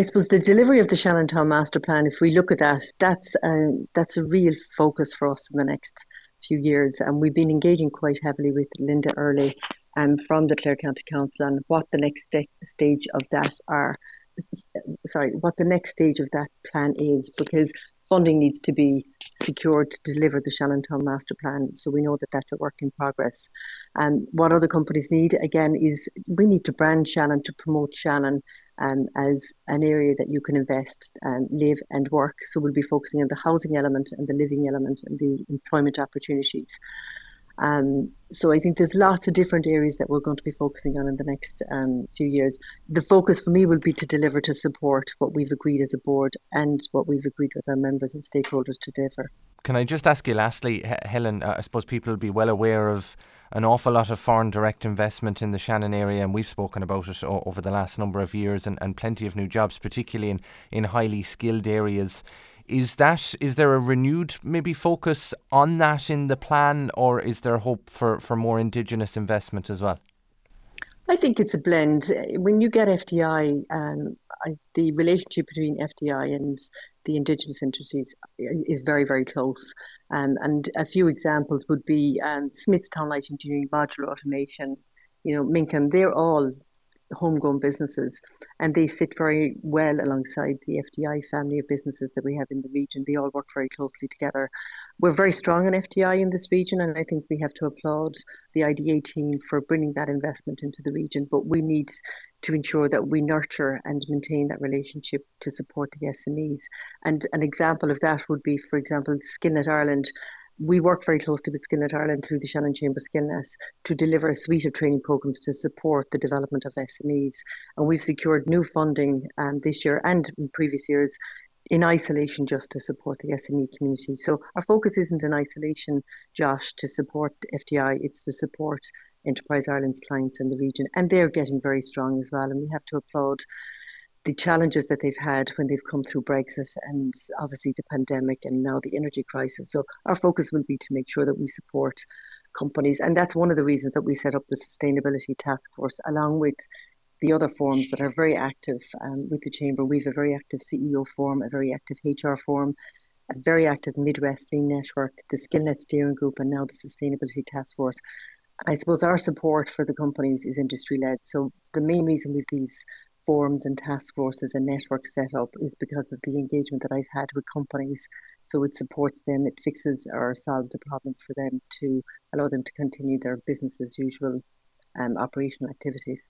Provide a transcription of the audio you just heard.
I suppose the delivery of the Shannon Town Master Plan, if we look at that, that's a, that's a real focus for us in the next few years. And we've been engaging quite heavily with Linda Early um, from the Clare County Council on what the next st- stage of that are. Sorry, what the next stage of that plan is, because funding needs to be secured to deliver the Shannon Town Master Plan. So we know that that's a work in progress. And what other companies need, again, is we need to brand Shannon to promote Shannon um, as an area that you can invest, and live, and work. So we'll be focusing on the housing element and the living element and the employment opportunities. Um, so I think there's lots of different areas that we're going to be focusing on in the next um, few years. The focus for me will be to deliver to support what we've agreed as a board and what we've agreed with our members and stakeholders to deliver. Can I just ask you lastly, Helen? Uh, I suppose people will be well aware of an awful lot of foreign direct investment in the Shannon area, and we've spoken about it o- over the last number of years, and, and plenty of new jobs, particularly in, in highly skilled areas. Is that is there a renewed maybe focus on that in the plan, or is there hope for, for more indigenous investment as well? I think it's a blend. When you get FDI, um, I, the relationship between FDI and the indigenous industries is very, very close. Um, and a few examples would be um, Smithstown Light Engineering, Modular Automation, you know, Mincon, they're all homegrown businesses and they sit very well alongside the FDI family of businesses that we have in the region. They all work very closely together. We're very strong in FDI in this region and I think we have to applaud the IDA team for bringing that investment into the region. But we need to ensure that we nurture and maintain that relationship to support the SMEs. And an example of that would be, for example, Skillnet Ireland we work very closely with Skillnet Ireland through the Shannon Chamber Skillnet to deliver a suite of training programs to support the development of SMEs. And we've secured new funding um, this year and previous years in isolation just to support the SME community. So our focus isn't in isolation, Josh, to support FDI, it's to support Enterprise Ireland's clients in the region. And they're getting very strong as well. And we have to applaud the challenges that they've had when they've come through Brexit and obviously the pandemic and now the energy crisis. So our focus will be to make sure that we support companies. And that's one of the reasons that we set up the Sustainability Task Force along with the other forums that are very active um, with the Chamber. We have a very active CEO forum, a very active HR forum, a very active Midwest Lean Network, the Skillnet Steering Group, and now the Sustainability Task Force. I suppose our support for the companies is industry led. So the main reason with these forums and task forces and networks set up is because of the engagement that I've had with companies. So it supports them, it fixes or solves the problems for them to allow them to continue their business as usual um, operational activities.